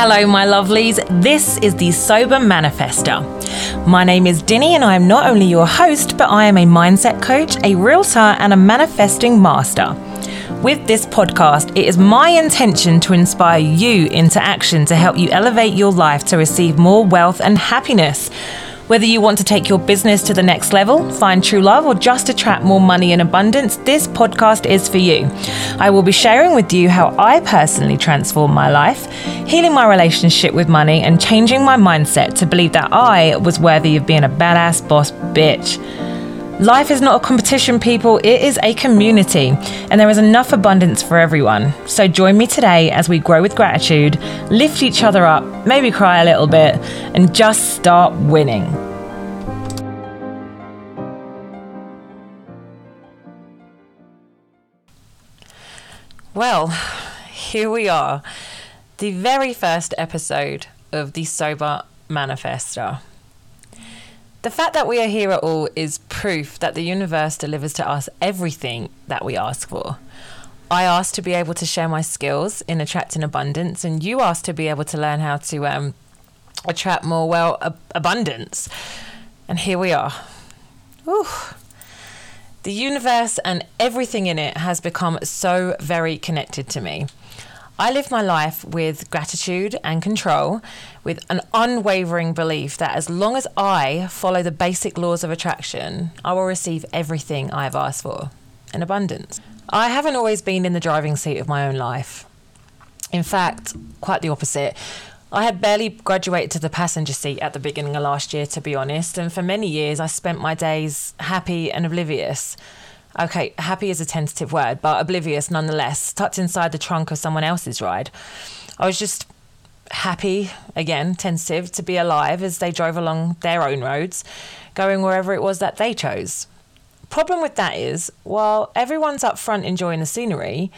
Hello, my lovelies. This is the Sober Manifester. My name is Dinny, and I am not only your host, but I am a mindset coach, a realtor, and a manifesting master. With this podcast, it is my intention to inspire you into action to help you elevate your life to receive more wealth and happiness. Whether you want to take your business to the next level, find true love, or just attract more money in abundance, this podcast is for you. I will be sharing with you how I personally transformed my life, healing my relationship with money, and changing my mindset to believe that I was worthy of being a badass boss bitch. Life is not a competition, people, it is a community, and there is enough abundance for everyone. So join me today as we grow with gratitude, lift each other up, maybe cry a little bit, and just start winning. Well, here we are, the very first episode of the Sober Manifester. The fact that we are here at all is proof that the universe delivers to us everything that we ask for. I asked to be able to share my skills in attracting abundance, and you asked to be able to learn how to um, attract more, well, ab- abundance. And here we are. Ooh. The universe and everything in it has become so very connected to me. I live my life with gratitude and control, with an unwavering belief that as long as I follow the basic laws of attraction, I will receive everything I have asked for in abundance. I haven't always been in the driving seat of my own life. In fact, quite the opposite. I had barely graduated to the passenger seat at the beginning of last year, to be honest, and for many years I spent my days happy and oblivious okay, happy is a tentative word, but oblivious nonetheless, tucked inside the trunk of someone else's ride. I was just happy, again, tentative, to be alive as they drove along their own roads, going wherever it was that they chose. Problem with that is, while everyone's up front enjoying the scenery,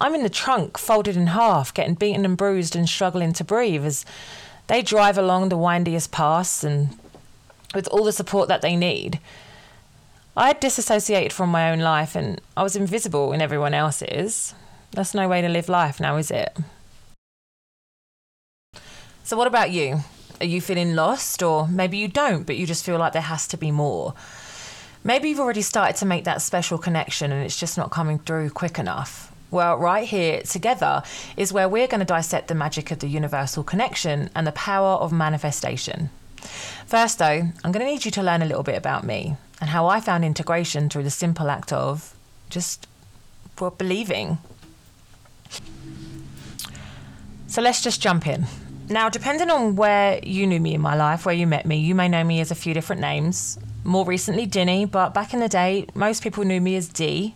I'm in the trunk, folded in half, getting beaten and bruised and struggling to breathe as they drive along the windiest paths and with all the support that they need. I had disassociated from my own life and I was invisible in everyone else's. That's no way to live life now, is it? So, what about you? Are you feeling lost, or maybe you don't, but you just feel like there has to be more? Maybe you've already started to make that special connection and it's just not coming through quick enough. Well, right here together is where we're going to dissect the magic of the universal connection and the power of manifestation. First, though, I'm going to need you to learn a little bit about me and how I found integration through the simple act of just well, believing. So let's just jump in. Now, depending on where you knew me in my life, where you met me, you may know me as a few different names. More recently, Dinny, but back in the day, most people knew me as Dee.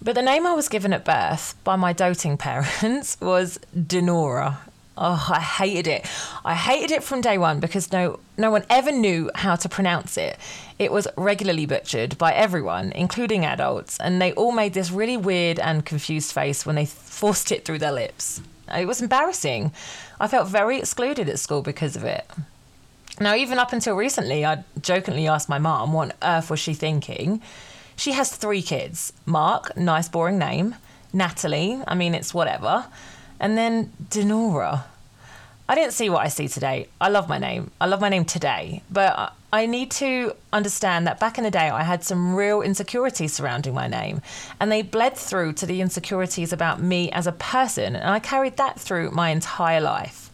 But the name I was given at birth by my doting parents was Denora, Oh, I hated it. I hated it from day one because no no one ever knew how to pronounce it. It was regularly butchered by everyone, including adults, and they all made this really weird and confused face when they forced it through their lips. It was embarrassing. I felt very excluded at school because of it. Now, even up until recently, I jokingly asked my mom what on earth was she thinking. She has three kids Mark, nice boring name, Natalie, I mean, it's whatever and then Denora. I didn't see what I see today. I love my name. I love my name today. But I need to understand that back in the day, I had some real insecurities surrounding my name. And they bled through to the insecurities about me as a person. And I carried that through my entire life.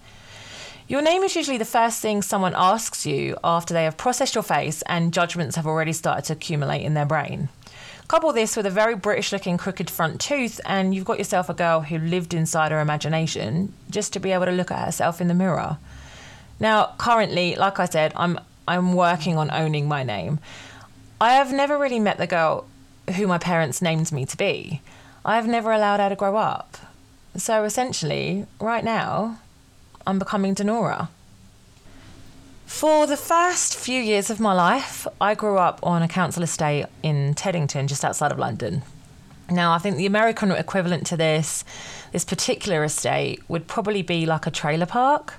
Your name is usually the first thing someone asks you after they have processed your face and judgments have already started to accumulate in their brain. Couple this with a very British looking crooked front tooth, and you've got yourself a girl who lived inside her imagination just to be able to look at herself in the mirror. Now, currently, like I said, I'm I'm working on owning my name. I have never really met the girl who my parents named me to be. I have never allowed her to grow up. So essentially, right now, I'm becoming Denora. For the first few years of my life, I grew up on a council estate in Teddington, just outside of London. Now, I think the American equivalent to this, this particular estate, would probably be like a trailer park,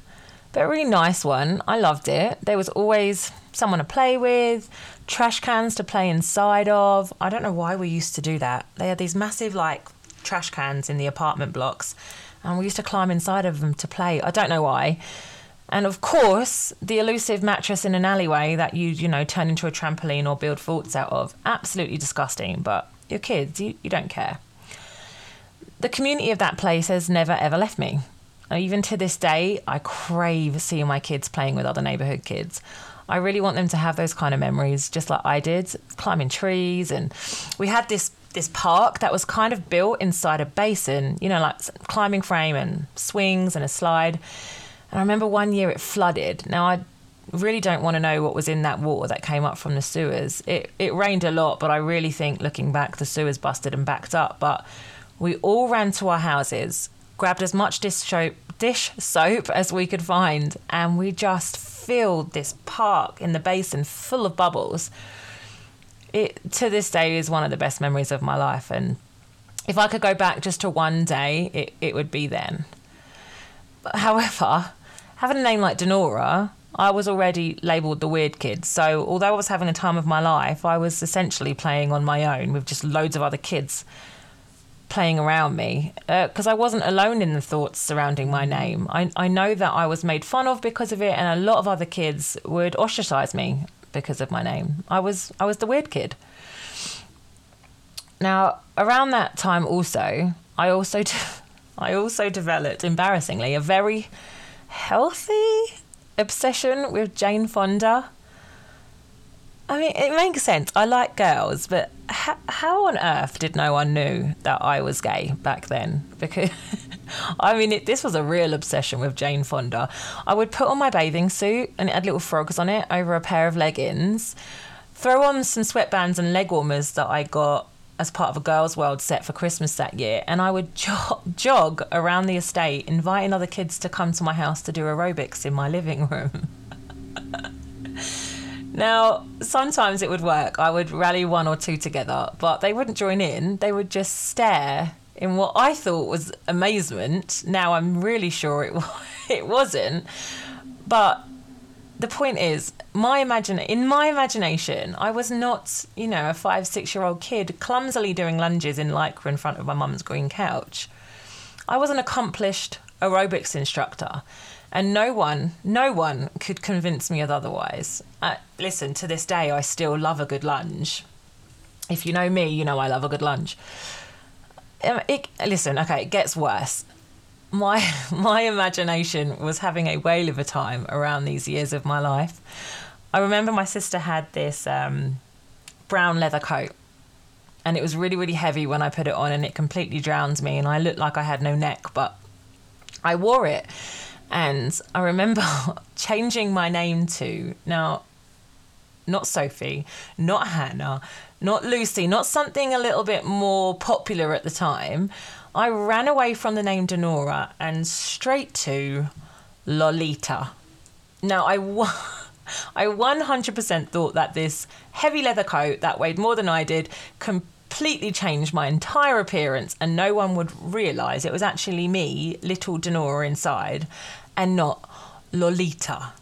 but a really nice one. I loved it. There was always someone to play with, trash cans to play inside of. I don't know why we used to do that. They had these massive, like, trash cans in the apartment blocks And we used to climb inside of them to play. I don't know why. And of course, the elusive mattress in an alleyway that you, you know, turn into a trampoline or build forts out of. Absolutely disgusting, but you're kids, you, you don't care. The community of that place has never ever left me. Even to this day, I crave seeing my kids playing with other neighborhood kids. I really want them to have those kind of memories, just like I did, climbing trees. And we had this this park that was kind of built inside a basin, you know, like climbing frame and swings and a slide. And I remember one year it flooded. Now I really don't want to know what was in that water that came up from the sewers. It it rained a lot, but I really think looking back the sewers busted and backed up. But we all ran to our houses, grabbed as much dish soap, dish soap as we could find, and we just filled this park in the basin full of bubbles. It to this day is one of the best memories of my life and if I could go back just to one day, it, it would be then. However, having a name like Denora, I was already labelled the weird kid. So although I was having a time of my life, I was essentially playing on my own with just loads of other kids playing around me because uh, I wasn't alone in the thoughts surrounding my name. I, I know that I was made fun of because of it, and a lot of other kids would ostracize me because of my name. I was I was the weird kid. Now, around that time, also, I also I also developed, embarrassingly, a very healthy obsession with Jane Fonda. I mean, it makes sense. I like girls, but how, how on earth did no one knew that I was gay back then? Because, I mean, it, this was a real obsession with Jane Fonda. I would put on my bathing suit and it had little frogs on it over a pair of leggings, throw on some sweatbands and leg warmers that I got as part of a Girls World set for Christmas that year, and I would jog, jog around the estate, inviting other kids to come to my house to do aerobics in my living room. now, sometimes it would work. I would rally one or two together, but they wouldn't join in. They would just stare in what I thought was amazement. Now I'm really sure it it wasn't, but the point is, my imagine in my imagination, I was not, you know, a five, six year old kid clumsily doing lunges in lycra in front of my mum's green couch. I was an accomplished aerobics instructor, and no one, no one could convince me of otherwise. Uh, listen, to this day, I still love a good lunge. If you know me, you know I love a good lunge. Um, it, listen, okay, it gets worse my my imagination was having a whale of a time around these years of my life. I remember my sister had this um, brown leather coat, and it was really really heavy when I put it on, and it completely drowned me, and I looked like I had no neck, but I wore it. And I remember changing my name to now, not Sophie, not Hannah, not Lucy, not something a little bit more popular at the time. I ran away from the name Denora and straight to Lolita. Now, I, I 100% thought that this heavy leather coat that weighed more than I did completely changed my entire appearance, and no one would realise it was actually me, little Denora, inside, and not Lolita.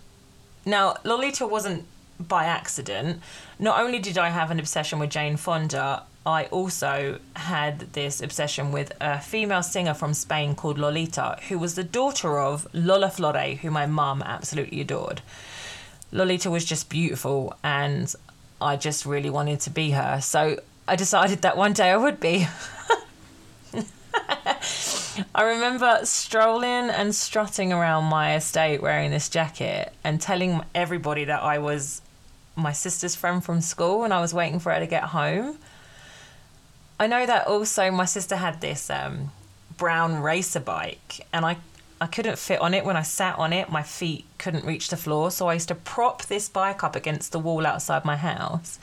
Now, Lolita wasn't by accident. Not only did I have an obsession with Jane Fonda, I also had this obsession with a female singer from Spain called Lolita, who was the daughter of Lola Flores, who my mum absolutely adored. Lolita was just beautiful, and I just really wanted to be her. So I decided that one day I would be. I remember strolling and strutting around my estate wearing this jacket and telling everybody that I was my sister's friend from school and I was waiting for her to get home. I know that also my sister had this um, brown racer bike, and I I couldn't fit on it when I sat on it. My feet couldn't reach the floor, so I used to prop this bike up against the wall outside my house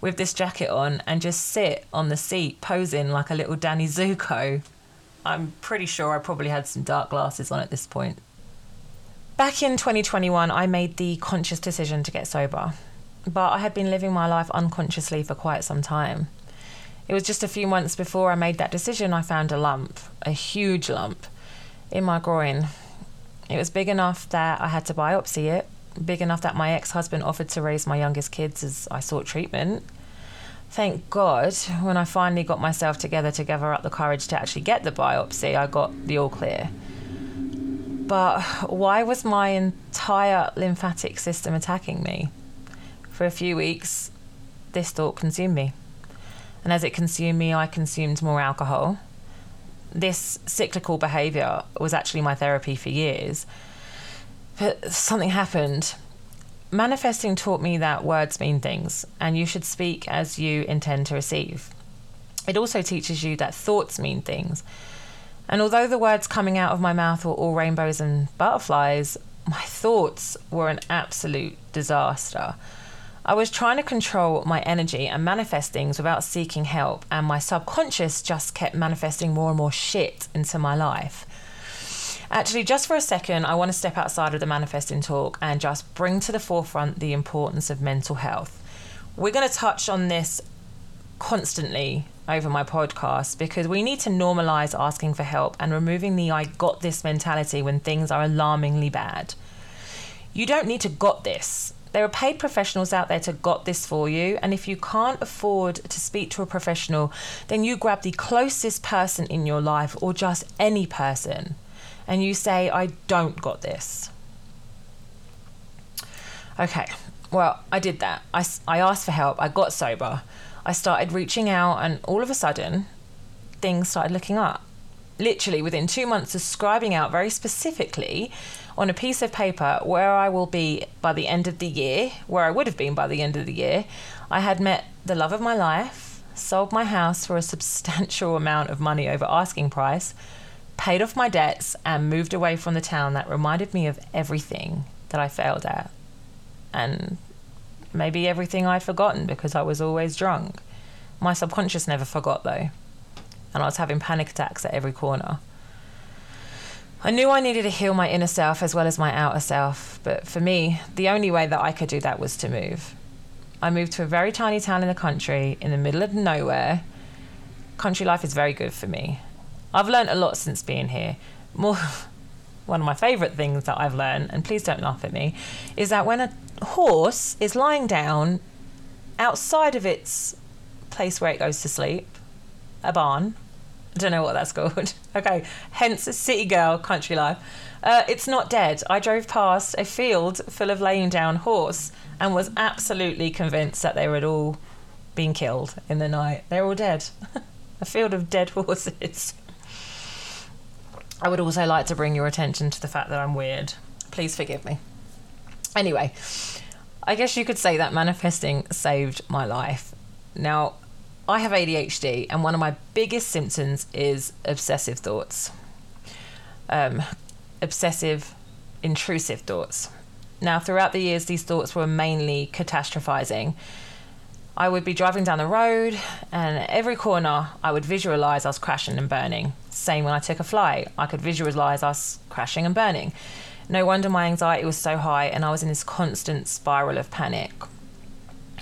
with this jacket on and just sit on the seat posing like a little Danny Zuko. I'm pretty sure I probably had some dark glasses on at this point. Back in 2021, I made the conscious decision to get sober, but I had been living my life unconsciously for quite some time. It was just a few months before I made that decision, I found a lump, a huge lump, in my groin. It was big enough that I had to biopsy it, big enough that my ex husband offered to raise my youngest kids as I sought treatment. Thank God, when I finally got myself together to gather up the courage to actually get the biopsy, I got the all clear. But why was my entire lymphatic system attacking me? For a few weeks, this thought consumed me. And as it consumed me, I consumed more alcohol. This cyclical behavior was actually my therapy for years. But something happened manifesting taught me that words mean things and you should speak as you intend to receive. It also teaches you that thoughts mean things. And although the words coming out of my mouth were all rainbows and butterflies, my thoughts were an absolute disaster. I was trying to control my energy and manifest things without seeking help, and my subconscious just kept manifesting more and more shit into my life. Actually, just for a second, I want to step outside of the manifesting talk and just bring to the forefront the importance of mental health. We're going to touch on this constantly over my podcast because we need to normalize asking for help and removing the I got this mentality when things are alarmingly bad. You don't need to got this. There are paid professionals out there to got this for you, and if you can't afford to speak to a professional, then you grab the closest person in your life or just any person and you say, I don't got this. Okay, well, I did that. I, I asked for help. I got sober. I started reaching out, and all of a sudden, things started looking up. Literally, within two months of scribing out very specifically on a piece of paper where I will be by the end of the year, where I would have been by the end of the year, I had met the love of my life, sold my house for a substantial amount of money over asking price, paid off my debts, and moved away from the town that reminded me of everything that I failed at. And maybe everything I'd forgotten because I was always drunk. My subconscious never forgot though. And I was having panic attacks at every corner. I knew I needed to heal my inner self as well as my outer self, but for me, the only way that I could do that was to move. I moved to a very tiny town in the country, in the middle of nowhere. Country life is very good for me. I've learned a lot since being here. More, one of my favourite things that I've learned, and please don't laugh at me, is that when a horse is lying down outside of its place where it goes to sleep, a barn, I don't know what that's called. okay, hence city girl, country life. Uh, it's not dead. I drove past a field full of laying down horse and was absolutely convinced that they were all being killed in the night. They're all dead. a field of dead horses. I would also like to bring your attention to the fact that I'm weird. Please forgive me. Anyway, I guess you could say that manifesting saved my life. Now, I have ADHD, and one of my biggest symptoms is obsessive thoughts. Um, obsessive, intrusive thoughts. Now, throughout the years, these thoughts were mainly catastrophizing. I would be driving down the road, and every corner I would visualize us crashing and burning. Same when I took a flight, I could visualize us crashing and burning. No wonder my anxiety was so high, and I was in this constant spiral of panic.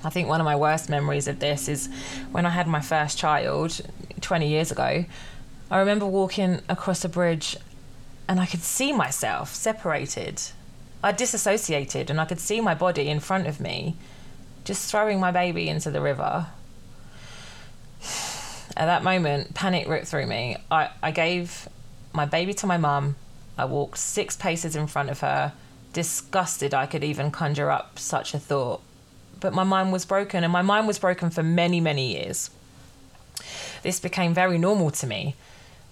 I think one of my worst memories of this is when I had my first child 20 years ago. I remember walking across a bridge and I could see myself separated. I disassociated and I could see my body in front of me, just throwing my baby into the river at that moment, panic ripped through me. I, I gave my baby to my mum. I walked six paces in front of her, disgusted I could even conjure up such a thought. But my mind was broken, and my mind was broken for many, many years. This became very normal to me.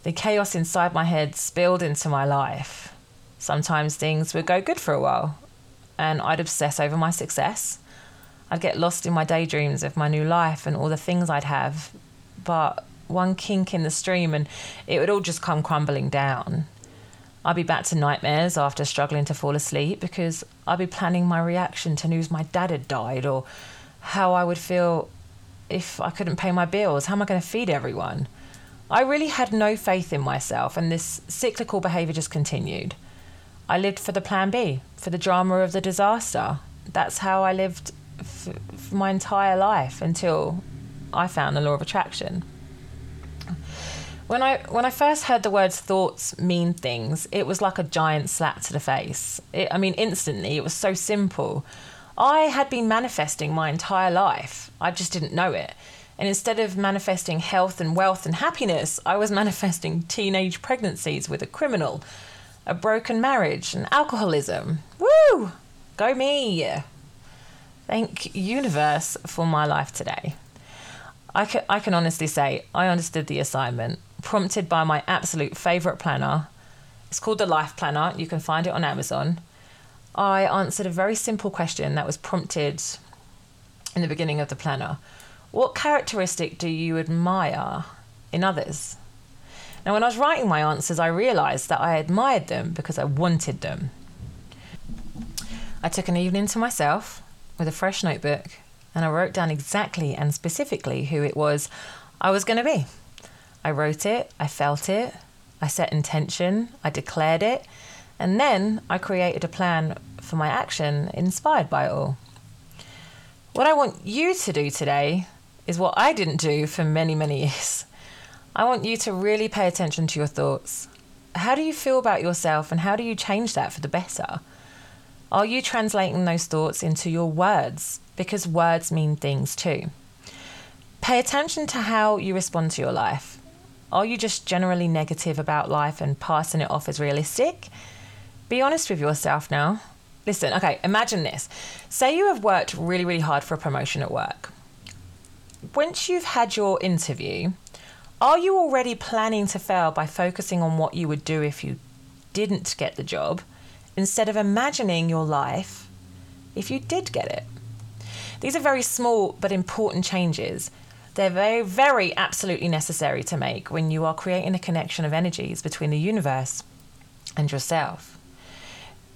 The chaos inside my head spilled into my life. Sometimes things would go good for a while, and I'd obsess over my success. I'd get lost in my daydreams of my new life and all the things I'd have, but one kink in the stream and it would all just come crumbling down. I'd be back to nightmares after struggling to fall asleep because I'd be planning my reaction to news my dad had died or how I would feel if I couldn't pay my bills. How am I going to feed everyone? I really had no faith in myself, and this cyclical behaviour just continued. I lived for the plan B, for the drama of the disaster. That's how I lived f- my entire life until I found the law of attraction. When I when I first heard the words thoughts mean things, it was like a giant slap to the face. It, I mean, instantly, it was so simple. I had been manifesting my entire life. I just didn't know it. And instead of manifesting health and wealth and happiness, I was manifesting teenage pregnancies with a criminal, a broken marriage, and alcoholism. Woo! Go me! Thank universe for my life today. I can, I can honestly say I understood the assignment, prompted by my absolute favourite planner. It's called the Life Planner. You can find it on Amazon. I answered a very simple question that was prompted in the beginning of the planner. What characteristic do you admire in others? Now, when I was writing my answers, I realised that I admired them because I wanted them. I took an evening to myself with a fresh notebook and I wrote down exactly and specifically who it was I was going to be. I wrote it, I felt it, I set intention, I declared it, and then I created a plan for my action inspired by it all. What I want you to do today is what I didn't do for many, many years. I want you to really pay attention to your thoughts. How do you feel about yourself and how do you change that for the better? Are you translating those thoughts into your words? Because words mean things too. Pay attention to how you respond to your life. Are you just generally negative about life and passing it off as realistic? Be honest with yourself now. Listen, okay, imagine this. Say you have worked really, really hard for a promotion at work. Once you've had your interview, are you already planning to fail by focusing on what you would do if you didn't get the job? instead of imagining your life if you did get it. These are very small but important changes. They're very, very absolutely necessary to make when you are creating a connection of energies between the universe and yourself.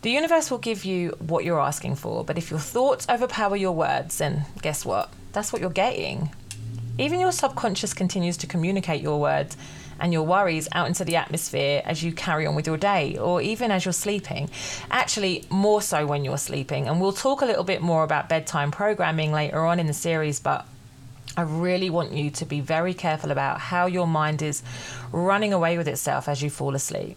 The universe will give you what you're asking for, but if your thoughts overpower your words, then guess what? That's what you're getting. Even your subconscious continues to communicate your words and your worries out into the atmosphere as you carry on with your day or even as you're sleeping. Actually, more so when you're sleeping. And we'll talk a little bit more about bedtime programming later on in the series, but I really want you to be very careful about how your mind is running away with itself as you fall asleep.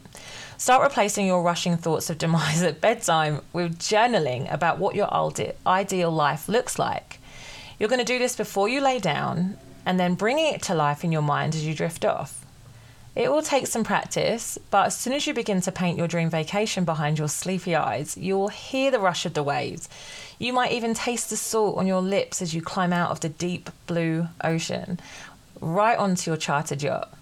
Start replacing your rushing thoughts of demise at bedtime with journaling about what your ideal life looks like. You're going to do this before you lay down and then bringing it to life in your mind as you drift off. It will take some practice, but as soon as you begin to paint your dream vacation behind your sleepy eyes, you'll hear the rush of the waves. You might even taste the salt on your lips as you climb out of the deep blue ocean, right onto your chartered yacht.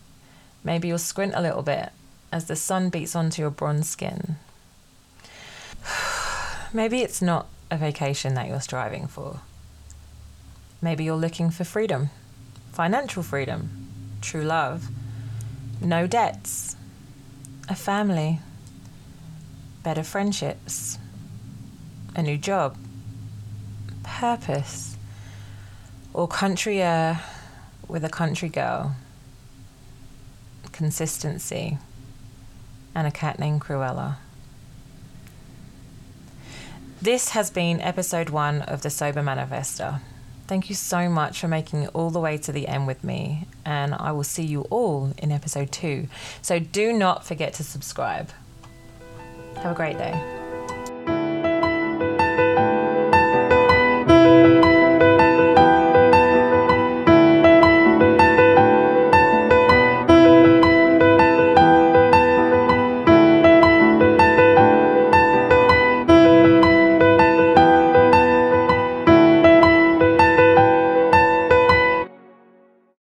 Maybe you'll squint a little bit as the sun beats onto your bronze skin. Maybe it's not a vacation that you're striving for. Maybe you're looking for freedom, financial freedom, true love no debts, a family, better friendships, a new job, purpose, or country air with a country girl, consistency, and a cat named Cruella. This has been episode one of the Sober Manifester. Thank you so much for making it all the way to the end with me, and I will see you all in episode two. So do not forget to subscribe. Have a great day.